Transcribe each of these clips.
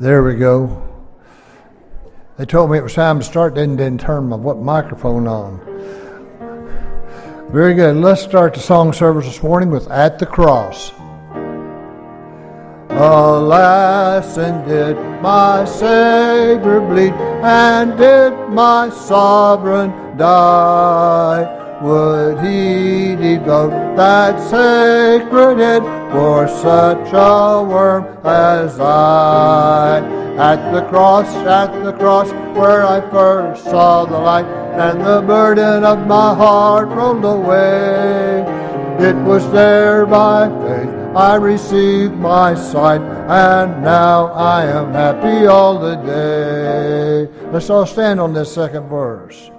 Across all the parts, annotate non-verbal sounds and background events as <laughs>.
There we go. They told me it was time to start, didn't, didn't turn my what microphone on. Very good. Let's start the song service this morning with At the Cross. Alas, and did my Savior bleed, and did my sovereign die? Would he devote that sacred head for such a worm as I? At the cross, at the cross, where I first saw the light, and the burden of my heart rolled away. It was there by faith I received my sight, and now I am happy all the day. Let's all stand on this second verse.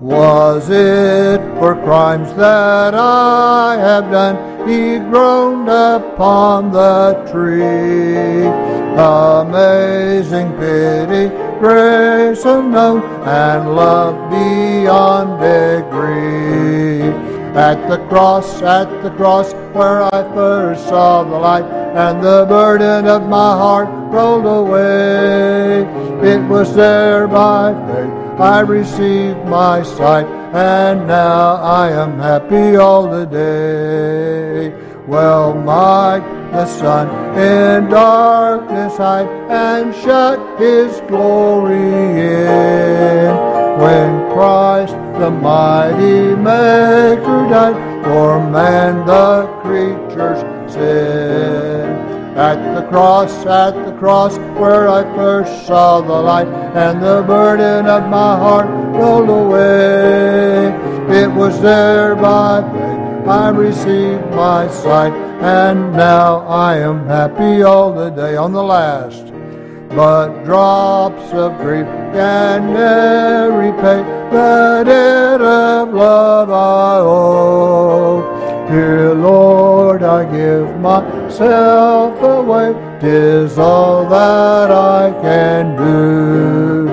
Was it for crimes that I have done? He groaned upon the tree. Amazing pity, grace unknown, and love beyond degree. At the cross, at the cross, where I first saw the light, and the burden of my heart rolled away. It was there by faith I received my sight, and now I am happy all the day. Well might the sun in darkness hide and shut his glory in. When Christ, the mighty Maker, died for man, the creature's sin. At the cross, at the cross, where I first saw the light, and the burden of my heart rolled away. It was there by faith I received my sight, and now I am happy all the day. On the last, but drops of grief can never repay the debt of love I owe. Dear Lord, I give myself away. Tis all that I can do.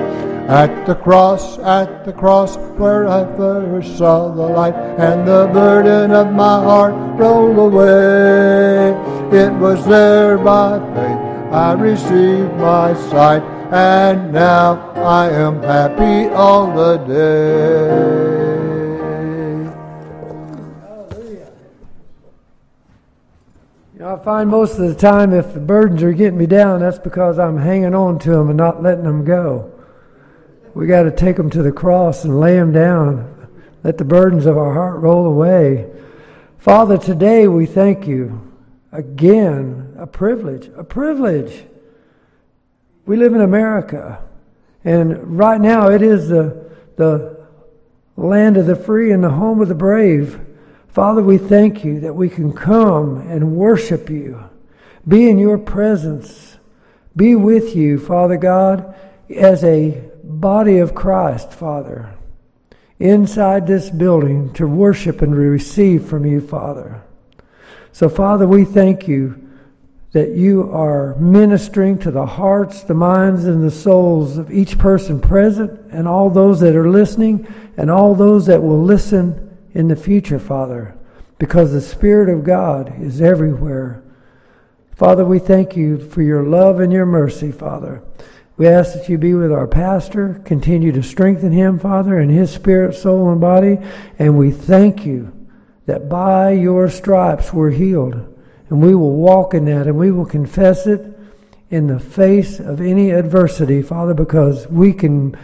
At the cross, at the cross, where I first saw the light, and the burden of my heart rolled away. It was there by faith I received my sight, and now I am happy all the day. I find most of the time if the burdens are getting me down, that's because I'm hanging on to them and not letting them go. We got to take them to the cross and lay them down. Let the burdens of our heart roll away. Father, today we thank you. Again, a privilege, a privilege. We live in America, and right now it is the, the land of the free and the home of the brave. Father, we thank you that we can come and worship you, be in your presence, be with you, Father God, as a body of Christ, Father, inside this building to worship and receive from you, Father. So, Father, we thank you that you are ministering to the hearts, the minds, and the souls of each person present, and all those that are listening, and all those that will listen in the future, Father, because the Spirit of God is everywhere. Father, we thank you for your love and your mercy, Father. We ask that you be with our pastor, continue to strengthen him, Father, in his spirit, soul, and body. And we thank you that by your stripes we're healed. And we will walk in that and we will confess it in the face of any adversity, Father, because we can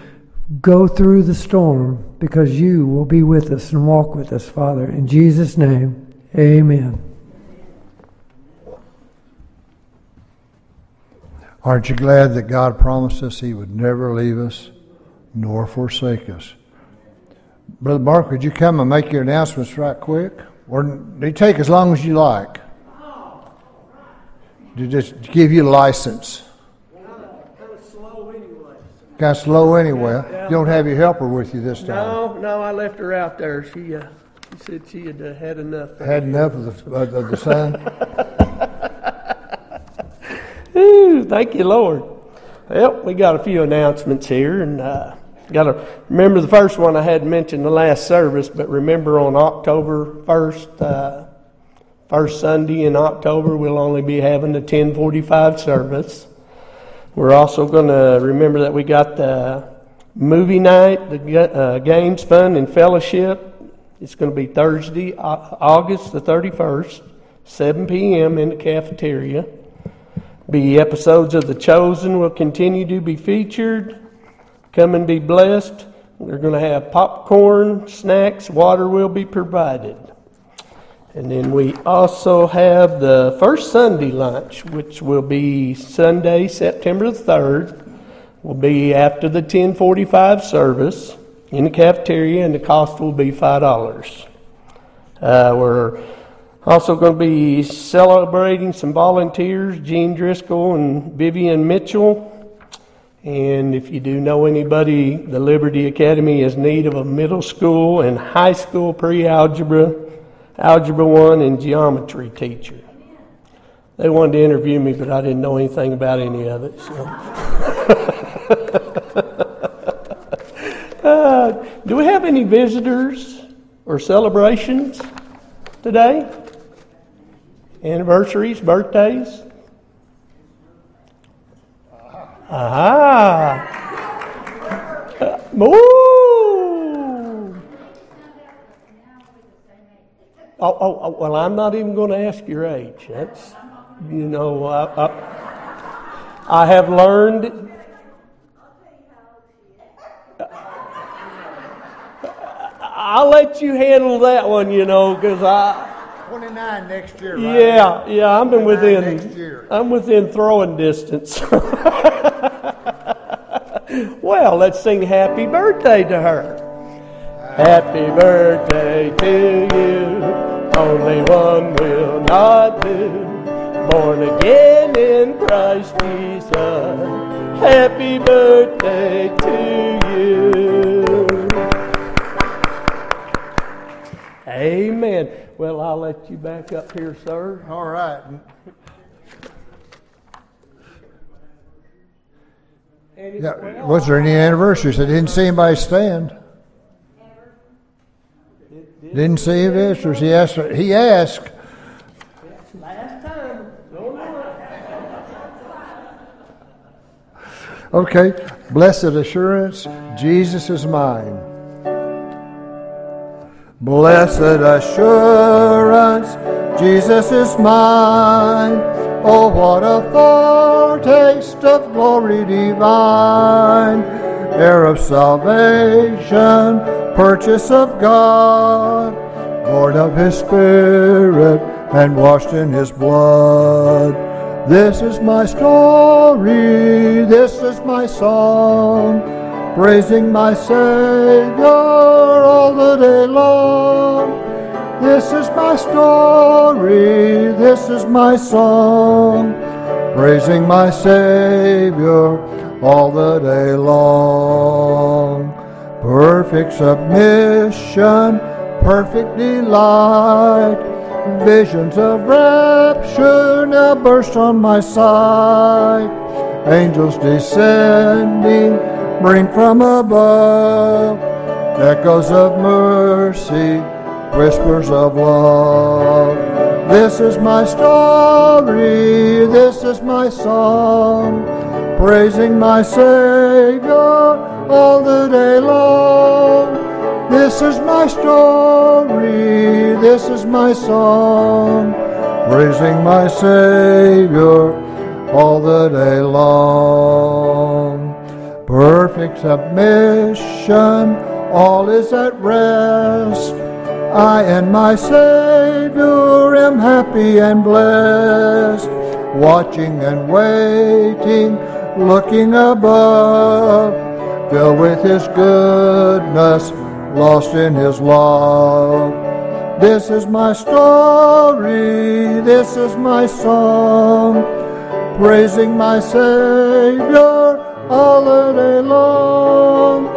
go through the storm because you will be with us and walk with us, Father. In Jesus' name, amen. Aren't you glad that God promised us He would never leave us nor forsake us? Brother Mark, would you come and make your announcements right quick? Or they take as long as you like. To just give you license. Of slow anyway. You don't have your helper with you this time. No, no, I left her out there. She, uh, she said she had uh, had enough. Had enough <laughs> of the, of the sun. Ooh, thank you, Lord. Well, we got a few announcements here, and uh, got to remember the first one I had mentioned the last service. But remember, on October first, uh, first Sunday in October, we'll only be having the ten forty-five service. We're also going to remember that we got the movie night, the uh, games, fun, and fellowship. It's going to be Thursday, August the 31st, 7 p.m. in the cafeteria. Be episodes of The Chosen will continue to be featured. Come and be blessed. We're going to have popcorn, snacks, water will be provided. And then we also have the first Sunday lunch, which will be Sunday, September the 3rd. Will be after the 1045 service in the cafeteria, and the cost will be $5. Uh, we're also going to be celebrating some volunteers, Gene Driscoll and Vivian Mitchell. And if you do know anybody, the Liberty Academy is in need of a middle school and high school pre algebra 1 and geometry teacher. They wanted to interview me, but I didn't know anything about any of it. So. <laughs> uh, do we have any visitors or celebrations today? Anniversaries, birthdays? Aha! Uh, Oh, oh, oh, well, I'm not even going to ask your age. That's, you know, I, I, I have learned. I'll let you handle that one, you know, because I. 29 next year, right? Yeah, yeah, I'm within. I'm within throwing distance. <laughs> well, let's sing happy birthday to her. Uh, happy birthday to you. Only one will not do. Born again in Christ Jesus. Happy birthday to you. Amen. Well, I'll let you back up here, sir. All right. Yeah. Was there any anniversaries? I didn't see anybody stand. Didn't see visitors. He asked. He asked. Last time. Okay. Blessed assurance, Jesus is mine. Blessed assurance, Jesus is mine. Oh, what a foretaste of glory divine, heir of salvation purchase of God, born of His Spirit and washed in His blood. This is my story, this is my song, praising my Savior all the day long. This is my story, this is my song, praising my Savior all the day long. Perfect submission, perfect delight. Visions of rapture now burst on my sight. Angels descending bring from above echoes of mercy, whispers of love. This is my story, this is my song, praising my Savior all the day long. This is my story, this is my song, praising my Savior all the day long. Perfect submission, all is at rest. I and my Savior am happy and blessed, watching and waiting, looking above filled with His goodness, lost in His love. This is my story, this is my song, praising my Savior all the day long.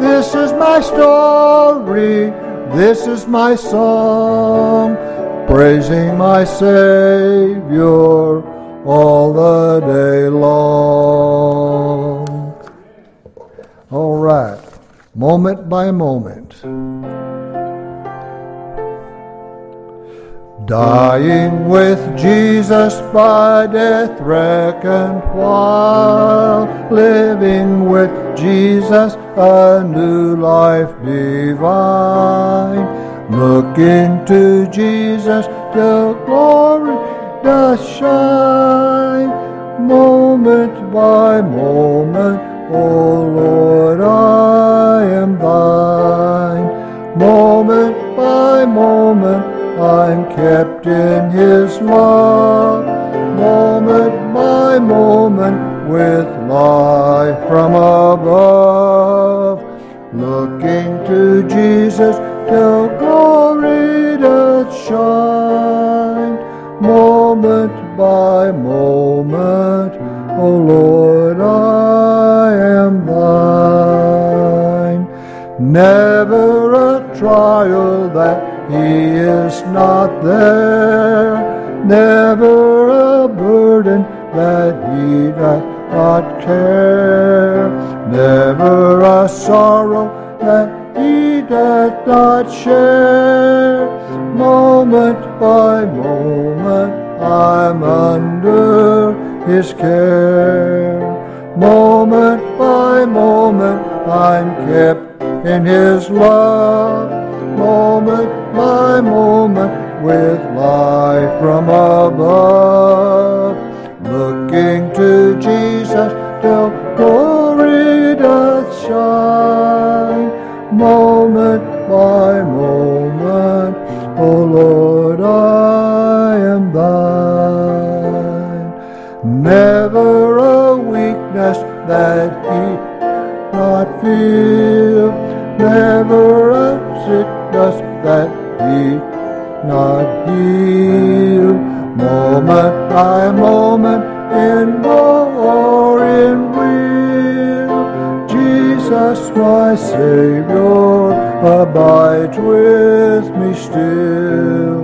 This is my story, this is my song, praising my Savior all the day long. All right, moment by moment. Dying with Jesus by death reckoned while living with Jesus, a new life divine. Look into Jesus till glory does shine. Moment by moment, O Lord, I am thine. Moment by moment, I'm kept in His love. Moment by moment, with life from above. Looking to Jesus till glory doth shine. Moment by moment, O Lord, I am thine. Never a trial that he is not there. Never a burden that he doth not care. Never a sorrow that he doth not share. Moment by moment, I'm under his care. Moment by moment, I'm kept in his love. Moment by moment, with life from above. Looking to Jesus till that he not feel. Never a sickness that he not heal. Moment by moment, in or in weal, Jesus, my Savior, abides with me still.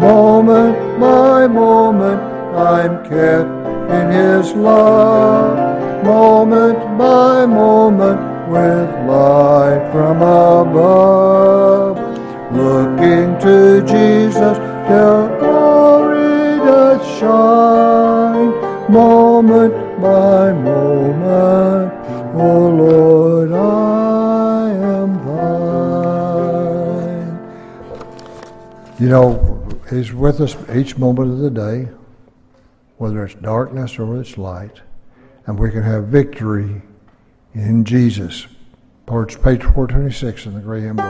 Moment by moment, I'm kept in His love. Moment by moment, with light from above. Looking to Jesus till glory doth shine, moment by moment. O Lord, I am thine. You know, He's with us each moment of the day, whether it's darkness or it's light, and we can have victory in Jesus. Page 426 in the Gray Hymn Book.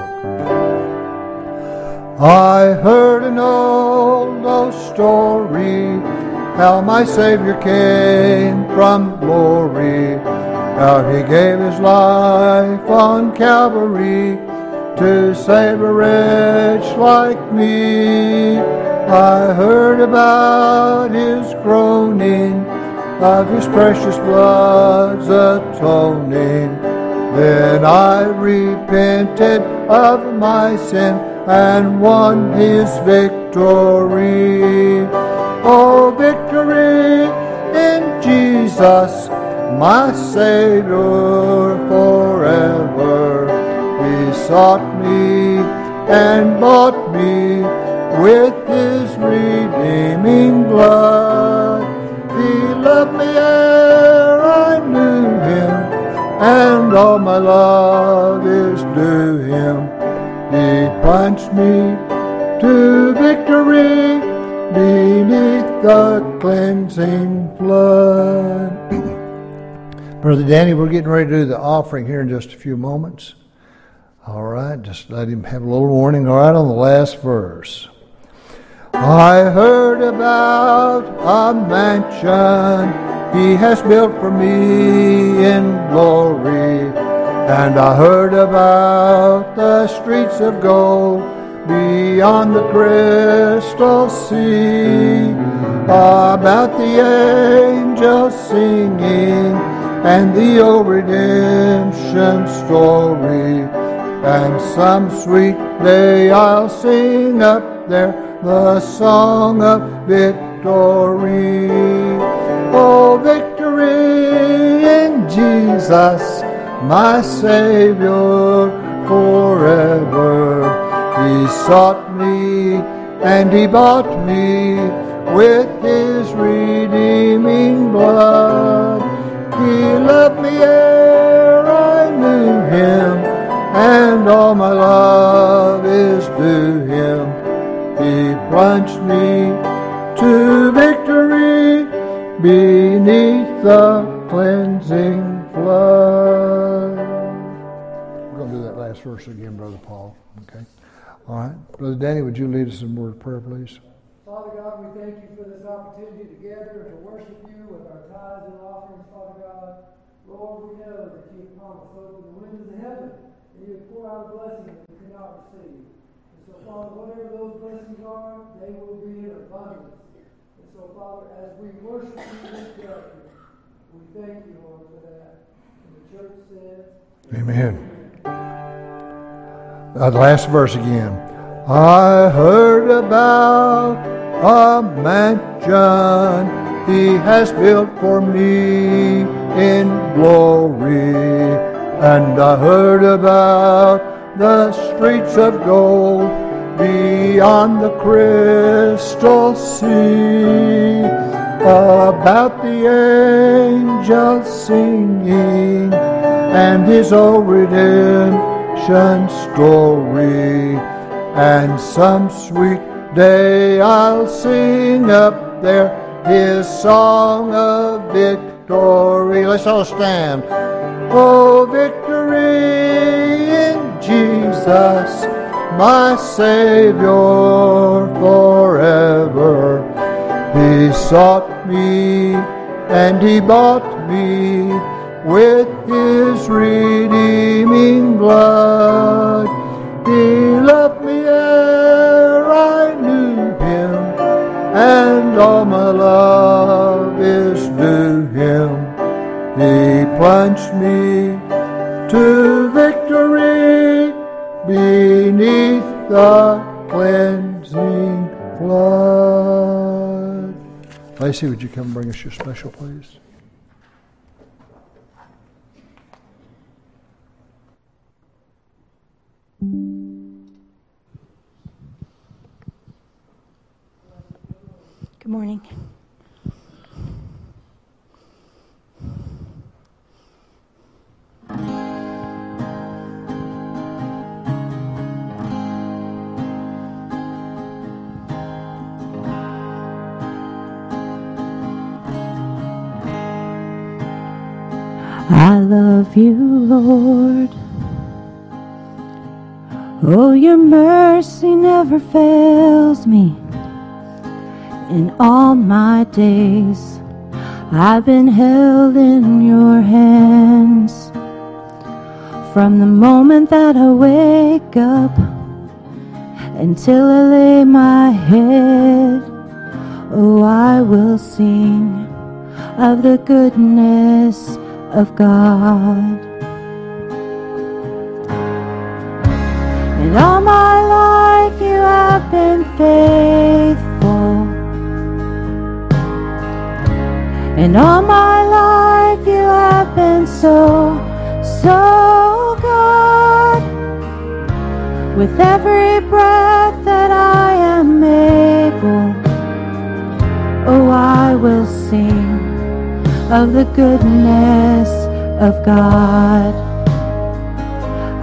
I heard an old, old story how my Savior came from glory, how he gave his life on Calvary to save a wretch like me. I heard about his groaning, of his precious blood's atoning. Then I repented of my sin and won his victory. Oh, victory in Jesus, my Savior forever. He sought me and bought me with his redeeming blood. Loved me ere I knew him, and all my love is due him. He plunged me to victory beneath the cleansing flood. <clears throat> Brother Danny, we're getting ready to do the offering here in just a few moments. All right, just let him have a little warning. All right, on the last verse. I heard about a mansion he has built for me in glory. And I heard about the streets of gold beyond the crystal sea, about the angels singing and the old redemption story. And some sweet day I'll sing up there the song of victory. Oh, victory in Jesus, my Savior forever. He sought me and he bought me with his redeeming blood. He loved me ere I knew him, and all my love is due him. He plunged me to victory beneath the cleansing flood. We're going to do that last verse again, Brother Paul. Okay. All right. Brother Danny, would you lead us in word of prayer, please? Father God, we thank you for this opportunity to gather and to worship you with our tithes and offerings, Father God. Lord, we know that you have promised to open the windows of heaven and you have poured out a blessing that we cannot receive. Father, whatever those blessings are, they will be in abundance. And so, Father, as we worship you this day, we thank you, Lord, for that. And the church says, Amen. The last verse again. I heard about a mansion he has built for me in glory. And I heard about the streets of gold beyond the crystal sea. About the angels singing and his old redemption story. And some sweet day I'll sing up there his song of victory. Let's all stand. Oh, victory in Jesus, my Savior forever. He sought me and he bought me with his redeeming blood. He loved me ere I knew him, and all my love is due him. He plunged me to victory beneath the cleansing flood. Lacey, would you come bring us your special, please? Good morning. Love you, Lord. Oh, your mercy never fails me. In all my days, I've been held in your hands. From the moment that I wake up until I lay my head, oh, I will sing of the goodness of God. And all my life you have been faithful. And all my life you have been so, so good. With every breath that I am able, oh, I will sing of the goodness of God.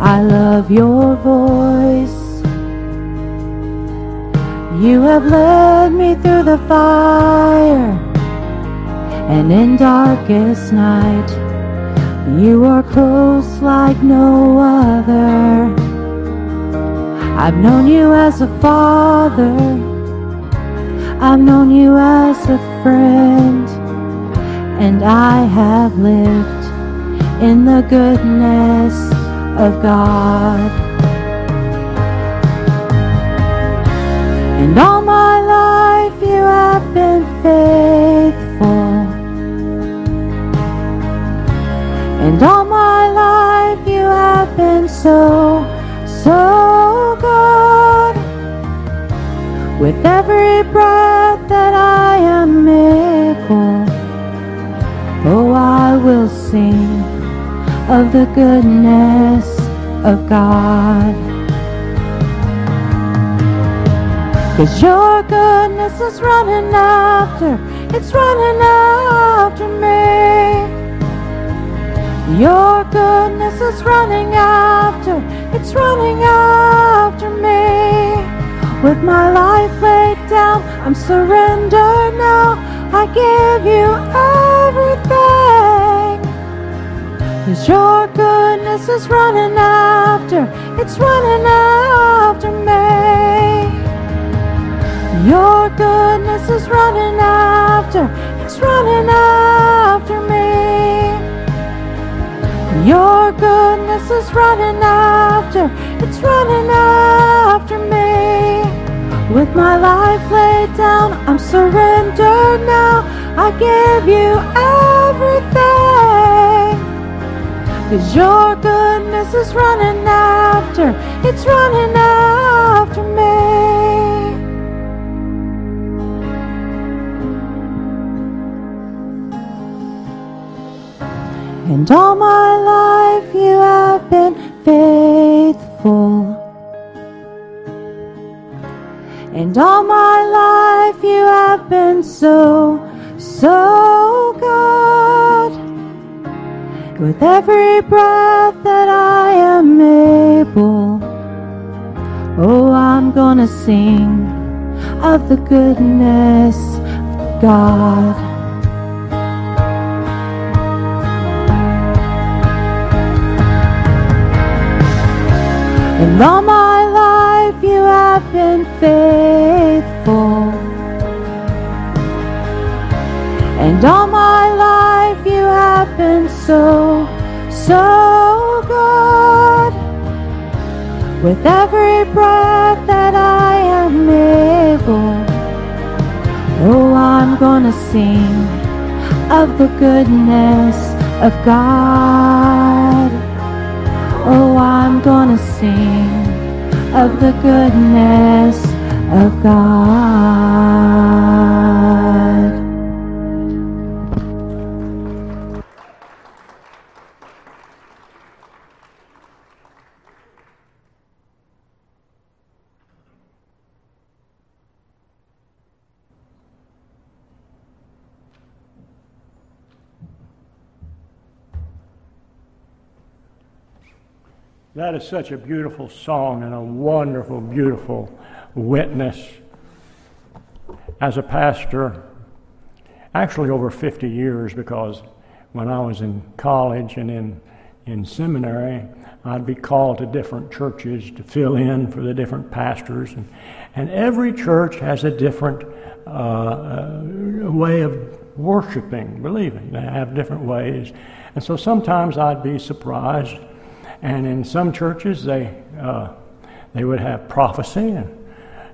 I love your voice. You have led me through the fire and in darkest night. You are close like no other. I've known you as a father. I've known you as a friend. And I have lived in the goodness of God. And all my life you have been faithful. And all my life you have been so, so good. With every breath that I am able, oh, I will sing of the goodness of God. Cause your goodness is running after, it's running after me. Your goodness is running after, it's running after me. With my life laid down, I'm surrendered now. I give you Cause your goodness is running after, it's running after me. Your goodness is running after, it's running after me. Your goodness is running after, it's running after me. With my life laid down, I'm surrendered now. I give you everything. Cause your goodness is running after, it's running after me. And all my life you have been faithful. And all my life you have been so, so good. With every breath that I am able, oh, I'm gonna sing of the goodness of God. And all my life you have been faithful. With every breath that I am able, oh, I'm gonna sing of the goodness of God. Oh, I'm gonna sing of the goodness of God. That is such a beautiful song and a wonderful, beautiful witness. As a pastor, actually over 50 years, because when I was in college and in, in seminary, I'd be called to different churches to fill in for the different pastors. And, and every church has a different uh, uh, way of worshiping, believing. They have different ways. And so sometimes I'd be surprised and in some churches, they, uh, they would have prophecy, and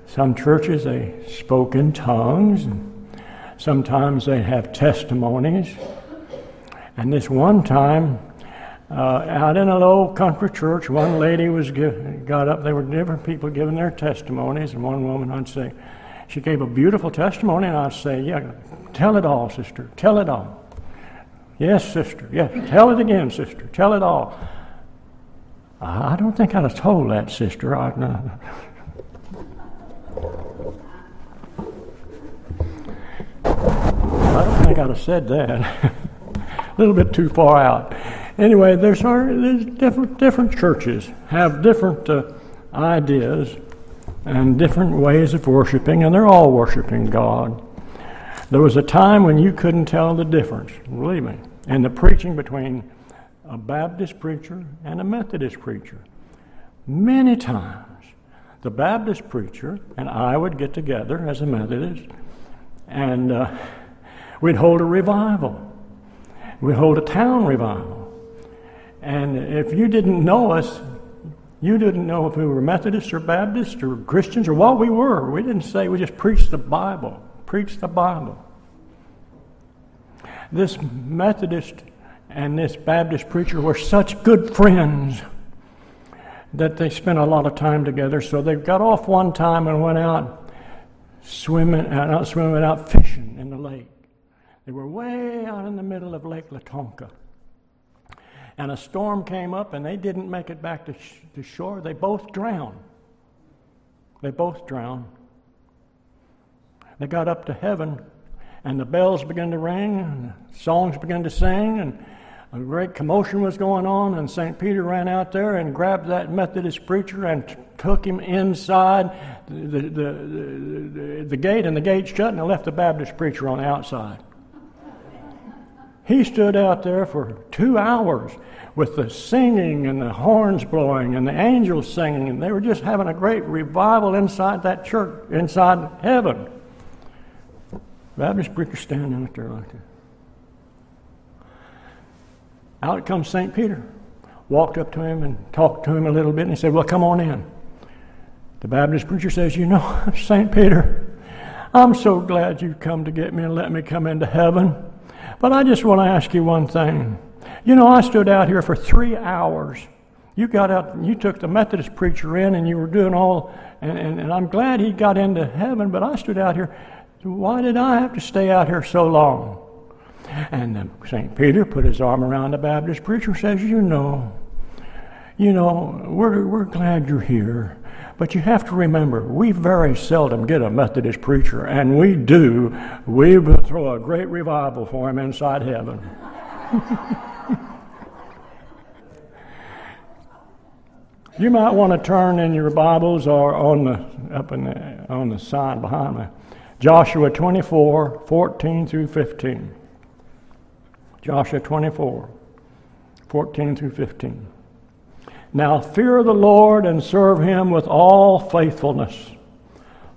some churches, they spoke in tongues, and sometimes they'd have testimonies. And this one time, uh, out in a little country church, one lady was give, got up. There were different people giving their testimonies, and one woman, I'd say, she gave a beautiful testimony, and I'd say, "Yeah, tell it all, sister. Tell it all." Yes, sister. Yes, tell it again, sister. Tell it all. I don't think I'd have told that sister. I, uh, I don't think I'd have said that. <laughs> a little bit too far out. Anyway, there's, there's different different churches have different uh, ideas and different ways of worshiping, and they're all worshiping God. There was a time when you couldn't tell the difference, believe me, in the preaching between a Baptist preacher and a Methodist preacher. Many times, the Baptist preacher and I would get together as a Methodist, and uh, we'd hold a revival. We'd hold a town revival. And if you didn't know us, you didn't know if we were Methodists or Baptists or Christians or what we were. We didn't say, we just preached the Bible. Preach the Bible. This Methodist and this Baptist preacher were such good friends that they spent a lot of time together. So they got off one time and went out swimming, uh, not swimming, out fishing in the lake. They were way out in the middle of Lake Latonka. And a storm came up and they didn't make it back to, sh- to shore. They both drowned. They both drowned. They got up to heaven and the bells began to ring and songs began to sing and a great commotion was going on, and St. Peter ran out there and grabbed that Methodist preacher and t- took him inside the, the, the, the, gate, and the gate shut, and left the Baptist preacher on the outside. He stood out there for two hours with the singing and the horns blowing and the angels singing, and they were just having a great revival inside that church, inside heaven. Baptist preacher standing out there like that. Out comes St. Peter. Walked up to him and talked to him a little bit, and he said, Well, come on in. The Baptist preacher says, You know, <laughs> St. Peter, I'm so glad you've come to get me and let me come into heaven. But I just want to ask you one thing. You know, I stood out here for three hours. You got out, you took the Methodist preacher in, and you were doing all, and, and, and I'm glad he got into heaven, but I stood out here. Why did I have to stay out here so long? And St. Peter put his arm around the Baptist preacher and says, You know, you know, we're, we're glad you're here. But you have to remember, we very seldom get a Methodist preacher, and we do. We will throw a great revival for him inside heaven. <laughs> you might want to turn in your Bibles or on the up in the, on the sign behind me. Joshua 24, 14 through 15. Joshua 24, 14 through 15. Now fear the Lord and serve him with all faithfulness.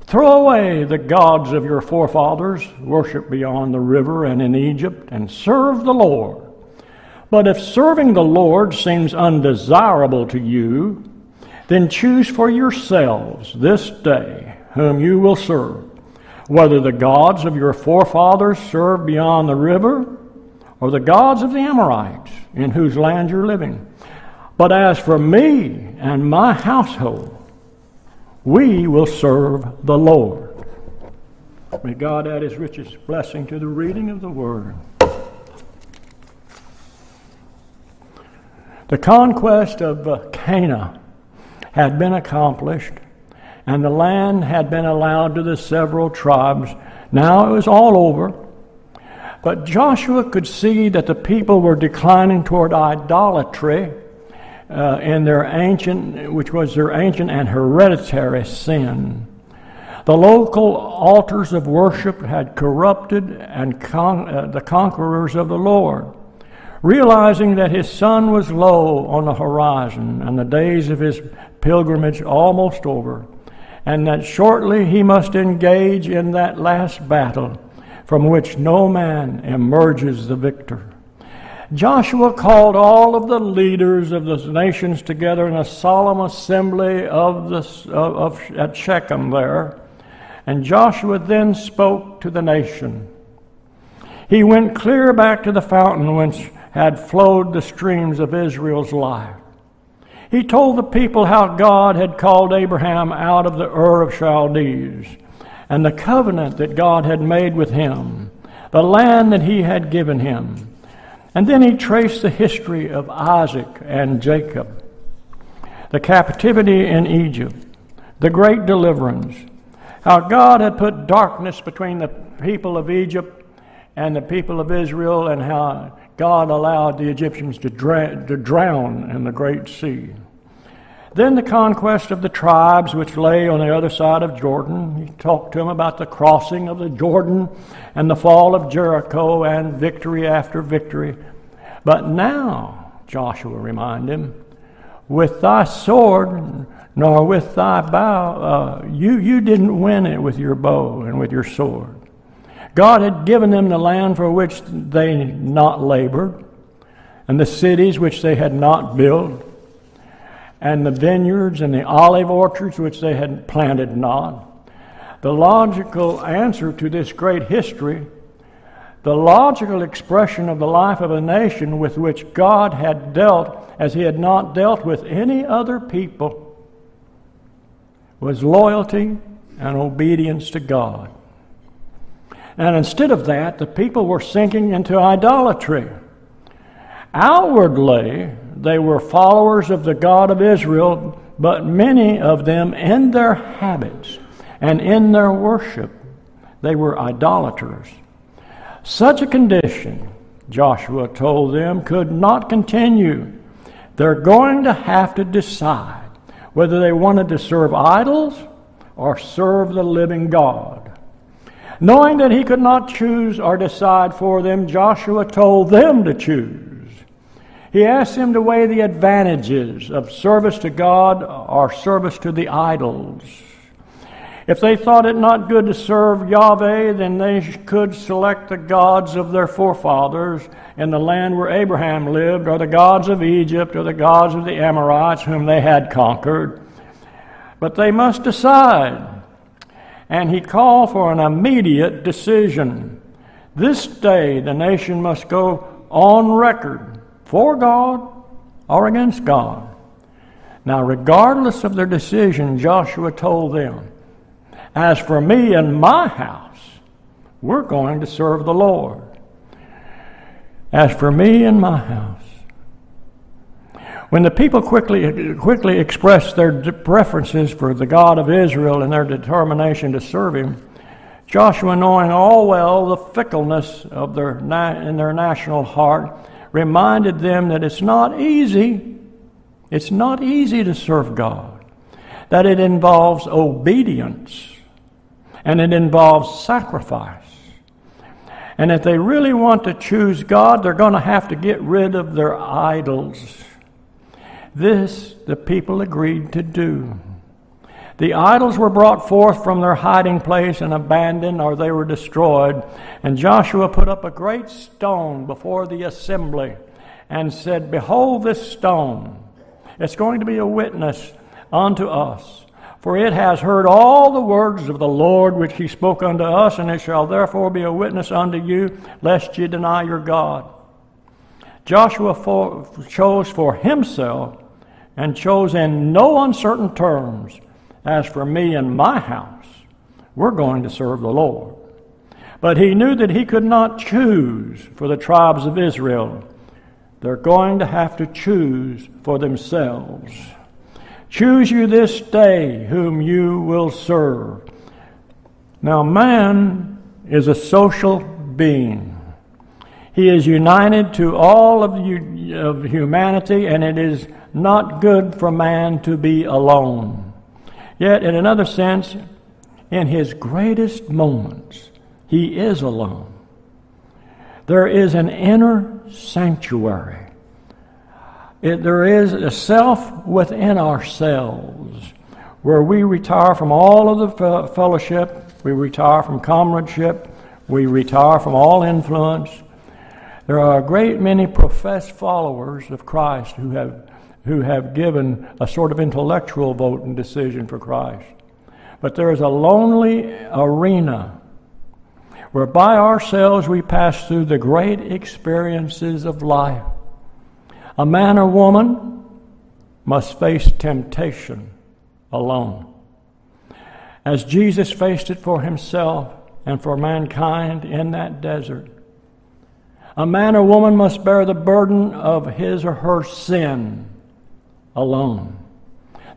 Throw away the gods of your forefathers, worship beyond the river and in Egypt, and serve the Lord. But if serving the Lord seems undesirable to you, then choose for yourselves this day whom you will serve, whether the gods of your forefathers served beyond the river, or the gods of the Amorites in whose land you're living. But as for me and my household, we will serve the Lord. May God add his richest blessing to the reading of the word. The conquest of uh, Canaan had been accomplished, and the land had been allowed to the several tribes. Now it was all over. But Joshua could see that the people were declining toward idolatry uh, in their ancient, which was their ancient and hereditary sin. The local altars of worship had corrupted and con- uh, the conquerors of the Lord. Realizing that his sun was low on the horizon and the days of his pilgrimage almost over, and that shortly he must engage in that last battle from which no man emerges the victor. Joshua called all of the leaders of the nations together in a solemn assembly of the, of, of, at Shechem there, and Joshua then spoke to the nation. He went clear back to the fountain whence had flowed the streams of Israel's life. He told the people how God had called Abraham out of the Ur of Chaldees and the covenant that God had made with him, the land that he had given him. And then he traced the history of Isaac and Jacob, the captivity in Egypt, the great deliverance, how God had put darkness between the people of Egypt and the people of Israel, and how God allowed the Egyptians to, dra- to drown in the great sea. Then the conquest of the tribes which lay on the other side of Jordan. He talked to them about the crossing of the Jordan and the fall of Jericho and victory after victory. But now, Joshua reminded him, with thy sword nor with thy bow, uh, you, you didn't win it with your bow and with your sword. God had given them the land for which they not labored, and the cities which they had not built and the vineyards and the olive orchards which they had planted not. The logical answer to this great history, the logical expression of the life of a nation with which God had dealt as he had not dealt with any other people, was loyalty and obedience to God. And instead of that, the people were sinking into idolatry. Outwardly, they were followers of the God of Israel, but many of them, in their habits and in their worship, they were idolaters. Such a condition Joshua told them, could not continue. They're going to have to decide whether they wanted to serve idols or serve the living God. Knowing that he could not choose or decide for them, Joshua told them to choose. He asked them to weigh the advantages of service to God or service to the idols. If they thought it not good to serve Yahweh, then they could select the gods of their forefathers in the land where Abraham lived, or the gods of Egypt, or the gods of the Amorites whom they had conquered. But they must decide. And he called for an immediate decision. This day the nation must go on record for God or against God. Now, regardless of their decision, Joshua told them, as for me and my house, we're going to serve the Lord. As for me and my house. When the people quickly, quickly expressed their preferences for the God of Israel and their determination to serve Him, Joshua, knowing all well the fickleness of their in their national heart, reminded them that it's not easy. It's not easy to serve God. That it involves obedience and it involves sacrifice. And if they really want to choose God, they're going to have to get rid of their idols. This the people agreed to do. The idols were brought forth from their hiding place and abandoned, or they were destroyed. And Joshua put up a great stone before the assembly and said, Behold this stone. It's going to be a witness unto us. For it has heard all the words of the Lord which he spoke unto us, and it shall therefore be a witness unto you, lest ye deny your God. Joshua for, chose for himself, and chose in no uncertain terms, As for me and my house, we're going to serve the Lord. But he knew that he could not choose for the tribes of Israel. They're going to have to choose for themselves. Choose you this day whom you will serve. Now, man is a social being. He is united to all of, of humanity, and it is not good for man to be alone. Yet, in another sense, in his greatest moments, he is alone. There is an inner sanctuary it, there is a self within ourselves where we retire from all of the fellowship, we retire from comradeship, we retire from all influence. There are a great many professed followers of Christ who have, who have given a sort of intellectual vote and decision for Christ. But there is a lonely arena where by ourselves we pass through the great experiences of life. A man or woman must face temptation alone. As Jesus faced it for himself and for mankind in that desert, a man or woman must bear the burden of his or her sin alone.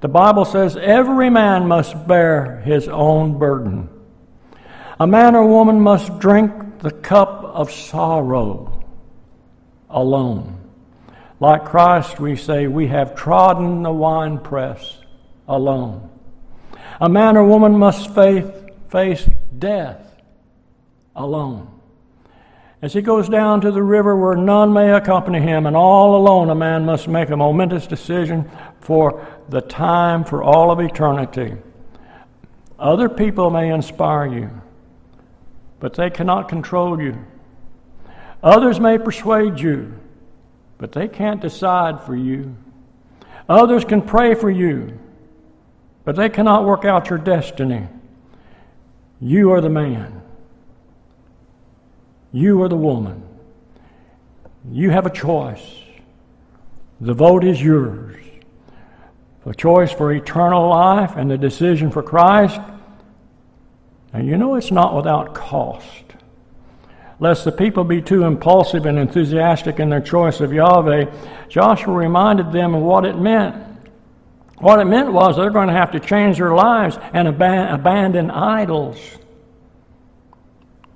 The Bible says every man must bear his own burden. A man or woman must drink the cup of sorrow alone. Like Christ, we say, we have trodden the winepress alone. A man or woman must face, face death alone. As he goes down to the river where none may accompany him, and all alone a man must make a momentous decision for the time, for all of eternity. Other people may inspire you, but they cannot control you. Others may persuade you, but they can't decide for you. Others can pray for you, but they cannot work out your destiny. You are the man. You are the woman. You have a choice. The vote is yours. The choice for eternal life and the decision for Christ. And you know it's not without cost lest the people be too impulsive and enthusiastic in their choice of Yahweh, Joshua reminded them of what it meant. What it meant was they're going to have to change their lives and ab- abandon idols.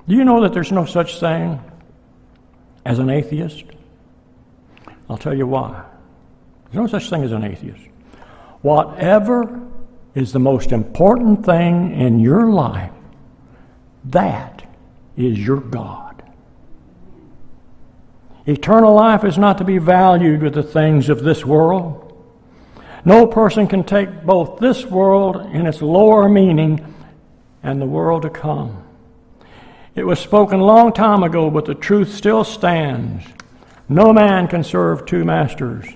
Do you know that there's no such thing as an atheist? I'll tell you why. There's no such thing as an atheist. Whatever is the most important thing in your life, that is your God. Eternal life is not to be valued with the things of this world. No person can take both this world in its lower meaning and the world to come. It was spoken a long time ago, but the truth still stands. No man can serve two masters.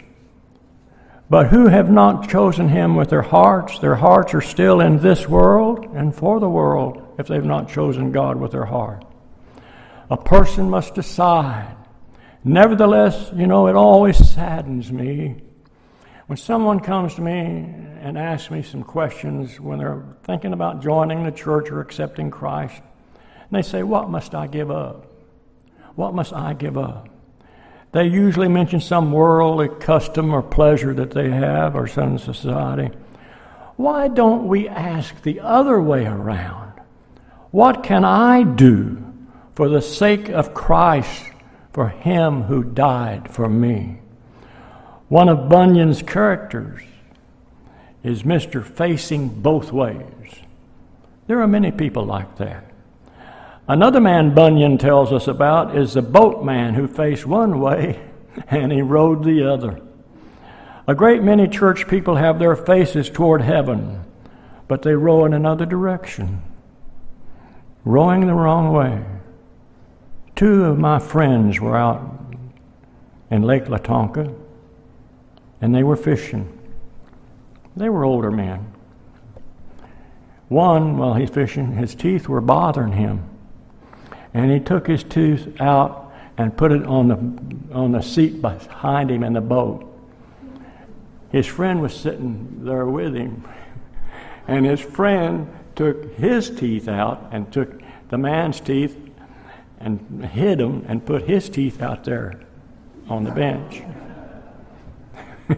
But who have not chosen him with their hearts, their hearts are still in this world and for the world if they've not chosen God with their heart. A person must decide. Nevertheless, you know, it always saddens me when someone comes to me and asks me some questions when they're thinking about joining the church or accepting Christ, and they say, What must I give up? What must I give up? They usually mention some worldly custom or pleasure that they have or some society. Why don't we ask the other way around? What can I do for the sake of Christ, for Him who died for me? One of Bunyan's characters is Mr. Facing Both Ways. There are many people like that. Another man Bunyan tells us about is the boatman who faced one way <laughs> and he rowed the other. A great many church people have their faces toward heaven, but they row in another direction, rowing the wrong way. Two of my friends were out in Lake Latonka and they were fishing. They were older men. One, while he's fishing, his teeth were bothering him. And he took his tooth out and put it on the, on the seat behind him in the boat. His friend was sitting there with him. And his friend took his teeth out and took the man's teeth and hid them and put his teeth out there on the bench. <laughs>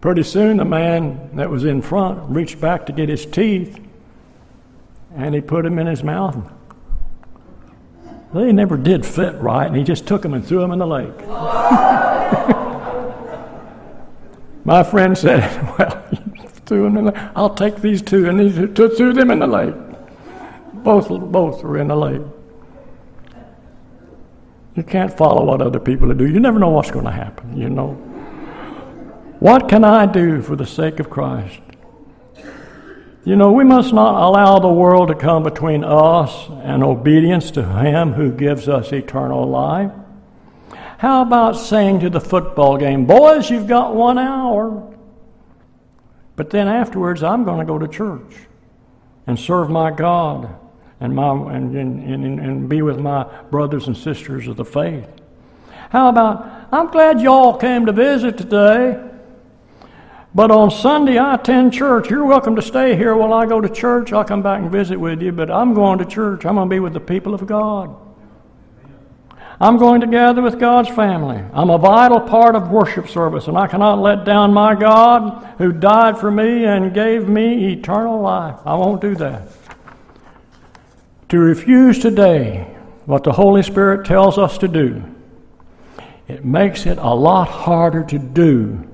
Pretty soon, the man that was in front reached back to get his teeth, and he put them in his mouth. They never did fit right, and he just took them and threw them in the lake. <laughs> My friend said, <laughs> Well, threw them in the I'll take these two, and he threw them in the lake. Both, both were in the lake. You can't follow what other people do. You never know what's going to happen, you know. What can I do for the sake of Christ? You know, we must not allow the world to come between us and obedience to Him who gives us eternal life. How about saying to the football game, Boys, you've got one hour. But then afterwards, I'm going to go to church and serve my God and, my, and, and, and, be with my brothers and sisters of the faith. How about, I'm glad y'all came to visit today. But on Sunday, I attend church. You're welcome to stay here while I go to church. I'll come back and visit with you, but I'm going to church. I'm going to be with the people of God. I'm going to gather with God's family. I'm a vital part of worship service, and I cannot let down my God who died for me and gave me eternal life. I won't do that. To refuse today what the Holy Spirit tells us to do, it makes it a lot harder to do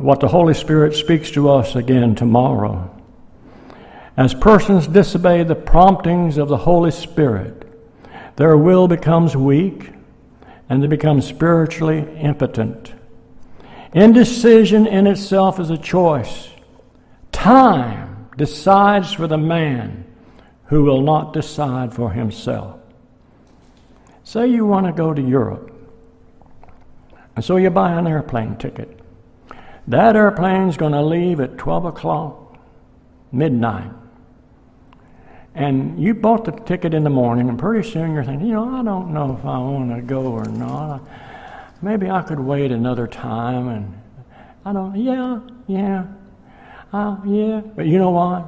what the Holy Spirit speaks to us again tomorrow. As persons disobey the promptings of the Holy Spirit, their will becomes weak and they become spiritually impotent. Indecision in itself is a choice. Time decides for the man who will not decide for himself. Say you want to go to Europe, and so you buy an airplane ticket. That airplane's going to leave at 12 o'clock, midnight. And you bought the ticket in the morning, and pretty soon you're thinking, you know, I don't know if I want to go or not. Maybe I could wait another time. And I don't, yeah, yeah, uh, yeah. But you know what?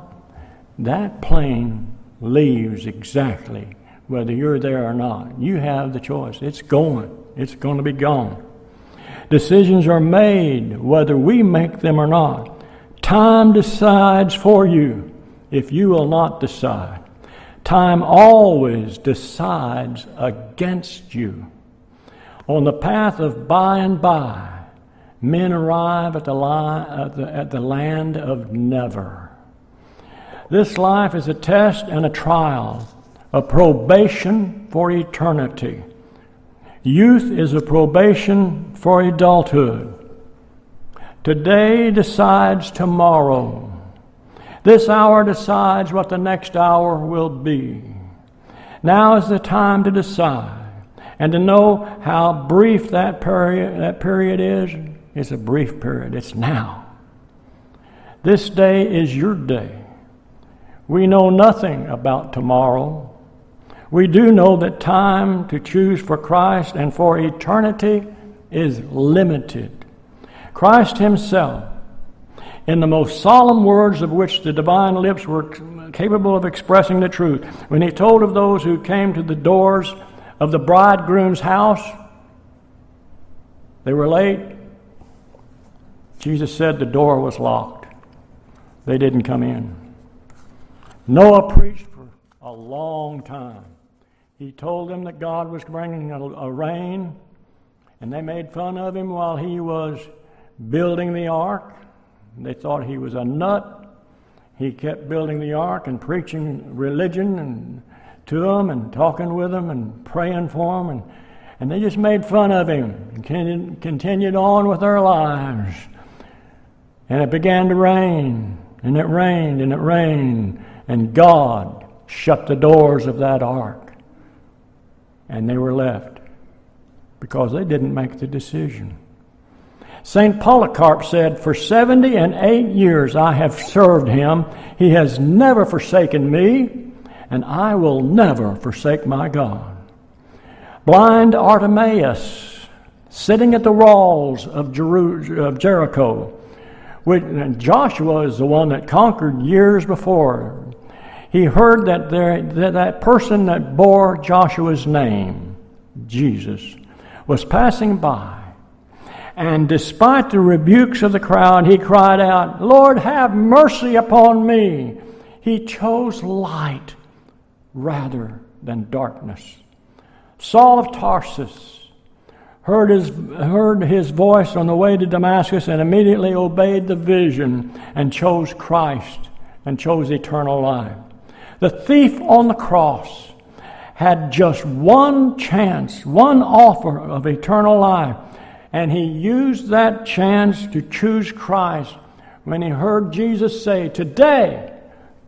That plane leaves exactly whether you're there or not. You have the choice. It's going, it's going to be gone. Decisions are made whether we make them or not. Time decides for you if you will not decide. Time always decides against you. On the path of by and by, men arrive at the, at the, at the land of never. This life is a test and a trial, a probation for eternity. Youth is a probation for adulthood. Today decides tomorrow. This hour decides what the next hour will be. Now is the time to decide and to know how brief that period, that period is. It's a brief period, it's now. This day is your day. We know nothing about tomorrow. We do know that time to choose for Christ and for eternity is limited. Christ Himself in the most solemn words of which the divine lips were capable of expressing the truth. When he told of those who came to the doors of the bridegroom's house, they were late. Jesus said the door was locked. They didn't come in. Noah preached for a long time. He told them that God was bringing a, a rain, and they made fun of him while he was building the ark. They thought he was a nut. He kept building the ark and preaching religion and to them and talking with them and praying for them. And, and they just made fun of him and continued on with their lives. And it began to rain, and it rained, and it rained, and God shut the doors of that ark. And they were left because they didn't make the decision. St. Polycarp said, For seventy and eight years I have served him. He has never forsaken me, and I will never forsake my God. Blind Bartimaeus, sitting at the walls of, Jericho, which, Joshua is the one that conquered years before. He heard that, there, that that person that bore Joshua's name, Jesus, was passing by and despite the rebukes of the crowd, he cried out, Lord, have mercy upon me. He chose light rather than darkness. Saul of Tarsus heard his, heard his voice on the way to Damascus and immediately obeyed the vision and chose Christ and chose eternal life. The thief on the cross had just one chance, one offer of eternal life and he used that chance to choose Christ when he heard Jesus say, Today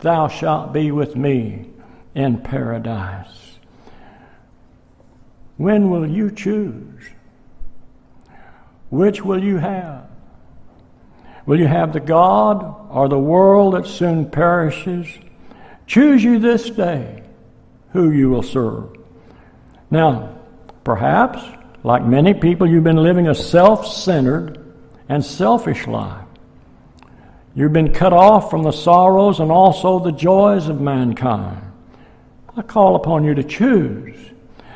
thou shalt be with me in paradise. When will you choose? Which will you have? Will you have the God or the world that soon perishes? Choose you this day who you will serve. Now, perhaps like many people, you've been living a self centered and selfish life. You've been cut off from the sorrows and also the joys of mankind. I call upon you to choose,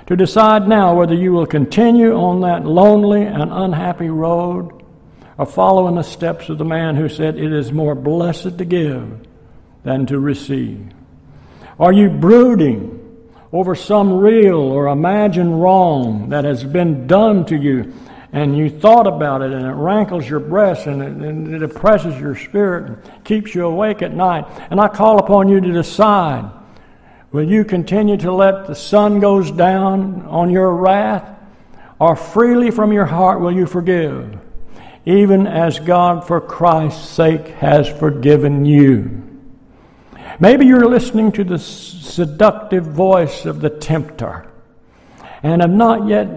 to decide now whether you will continue on that lonely and unhappy road or follow in the steps of the man who said, It is more blessed to give than to receive. Are you brooding over some real or imagined wrong that has been done to you, and you thought about it, and it rankles your breast, and it, and it oppresses your spirit, and keeps you awake at night. And I call upon you to decide will you continue to let the sun goes down on your wrath, or freely from your heart will you forgive, even as God, for Christ's sake, has forgiven you? Maybe you're listening to the seductive voice of the tempter and have not yet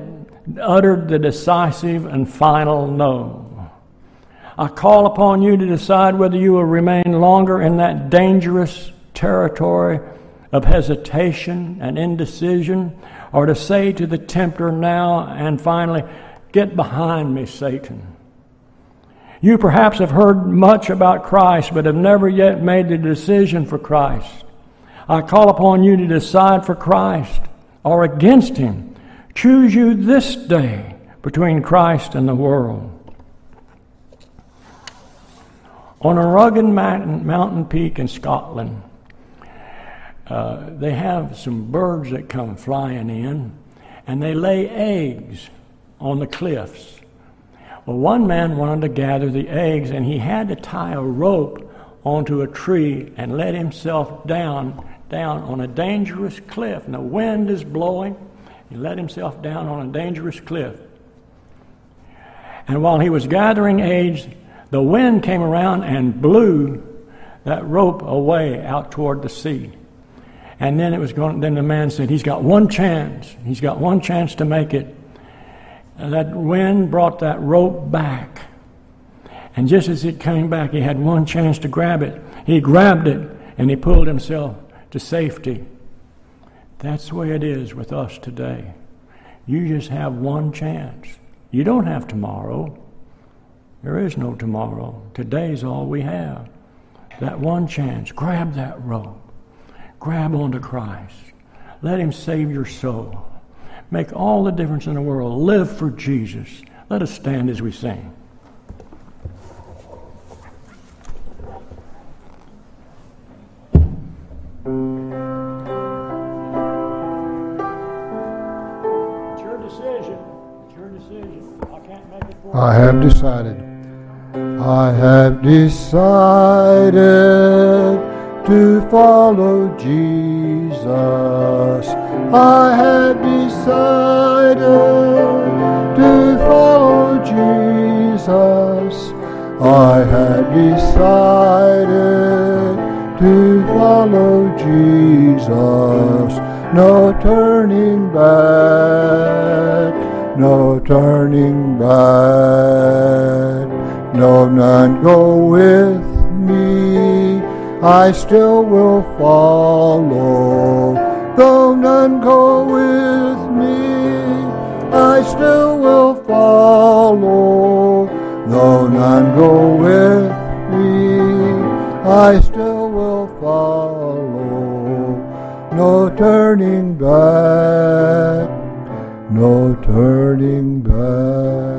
uttered the decisive and final no. I call upon you to decide whether you will remain longer in that dangerous territory of hesitation and indecision, or to say to the tempter now and finally, Get behind me, Satan. You perhaps have heard much about Christ, but have never yet made the decision for Christ. I call upon you to decide for Christ or against Him. Choose you this day between Christ and the world. On a rugged mountain, mountain peak in Scotland, uh, they have some birds that come flying in, and they lay eggs on the cliffs. Well, one man wanted to gather the eggs, and he had to tie a rope onto a tree and let himself down down on a dangerous cliff. And the wind is blowing. He let himself down on a dangerous cliff. And while he was gathering eggs, the wind came around and blew that rope away out toward the sea. And then it was going. Then the man said, "He's got one chance. He's got one chance to make it." And that wind brought that rope back. And just as it came back, he had one chance to grab it. He grabbed it and he pulled himself to safety. That's the way it is with us today. You just have one chance. You don't have tomorrow. There is no tomorrow. Today's all we have. That one chance. Grab that rope. Grab onto Christ. Let Him save your soul. Make all the difference in the world. Live for Jesus. Let us stand as we sing. It's your decision. It's your decision. I can't make it for I have decided. I have decided to follow Jesus. I have decided to follow Jesus. I have decided to follow Jesus. No turning back no turning back. No, none go with me, I still will follow. Though none go with me, I still will follow. Though none go with me, I still will follow. No turning back no turning back.